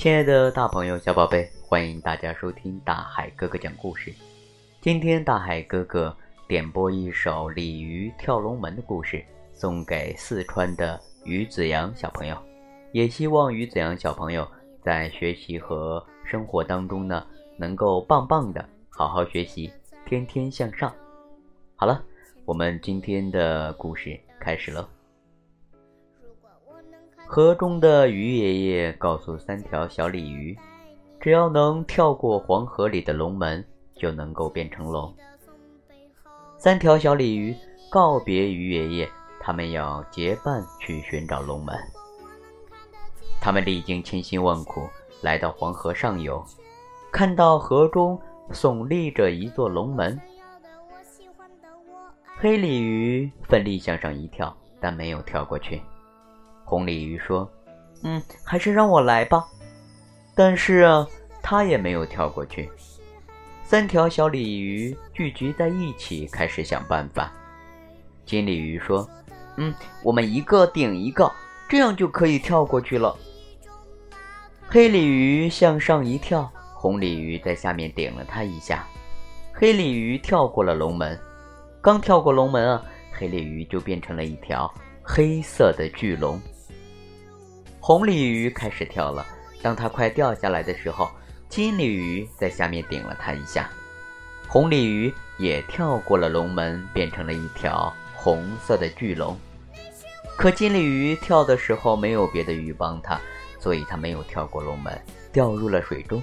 亲爱的大朋友、小宝贝，欢迎大家收听大海哥哥讲故事。今天大海哥哥点播一首鲤鱼跳龙门的故事，送给四川的于子阳小朋友。也希望于子阳小朋友在学习和生活当中呢，能够棒棒的好好学习，天天向上。好了，我们今天的故事开始了。河中的鱼爷爷告诉三条小鲤鱼，只要能跳过黄河里的龙门，就能够变成龙。三条小鲤鱼告别鱼爷爷，他们要结伴去寻找龙门。他们历经千辛万苦，来到黄河上游，看到河中耸立着一座龙门。黑鲤鱼奋力向上一跳，但没有跳过去。红鲤鱼说：“嗯，还是让我来吧。”但是啊，它也没有跳过去。三条小鲤鱼聚集在一起，开始想办法。金鲤鱼说：“嗯，我们一个顶一个，这样就可以跳过去了。”黑鲤鱼向上一跳，红鲤鱼在下面顶了它一下，黑鲤鱼跳过了龙门。刚跳过龙门啊，黑鲤鱼就变成了一条黑色的巨龙。红鲤鱼开始跳了，当它快掉下来的时候，金鲤鱼在下面顶了它一下，红鲤鱼也跳过了龙门，变成了一条红色的巨龙。可金鲤鱼跳的时候没有别的鱼帮它，所以它没有跳过龙门，掉入了水中。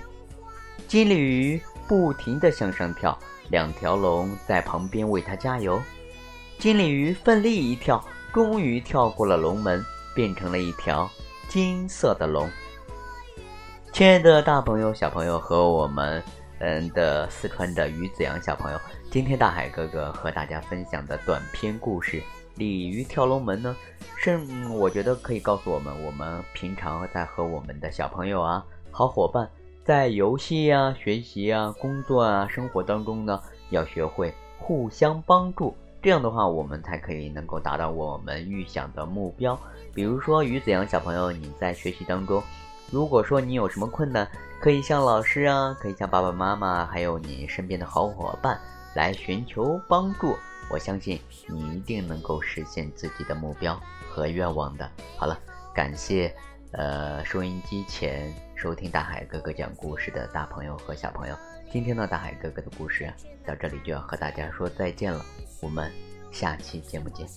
金鲤鱼不停地向上跳，两条龙在旁边为它加油。金鲤鱼奋力一跳，终于跳过了龙门，变成了一条。金色的龙，亲爱的大朋友、小朋友和我们嗯的四川的于子阳小朋友，今天大海哥哥和大家分享的短篇故事《鲤鱼跳龙门》呢，是我觉得可以告诉我们，我们平常在和我们的小朋友啊、好伙伴在游戏啊、学习啊、工作啊、生活当中呢，要学会互相帮助。这样的话，我们才可以能够达到我们预想的目标。比如说，于子阳小朋友，你在学习当中，如果说你有什么困难，可以向老师啊，可以向爸爸妈妈，还有你身边的好伙伴来寻求帮助。我相信你一定能够实现自己的目标和愿望的。好了，感谢呃收音机前收听大海哥哥讲故事的大朋友和小朋友。今天的大海哥哥的故事到这里就要和大家说再见了。我们下期节目见。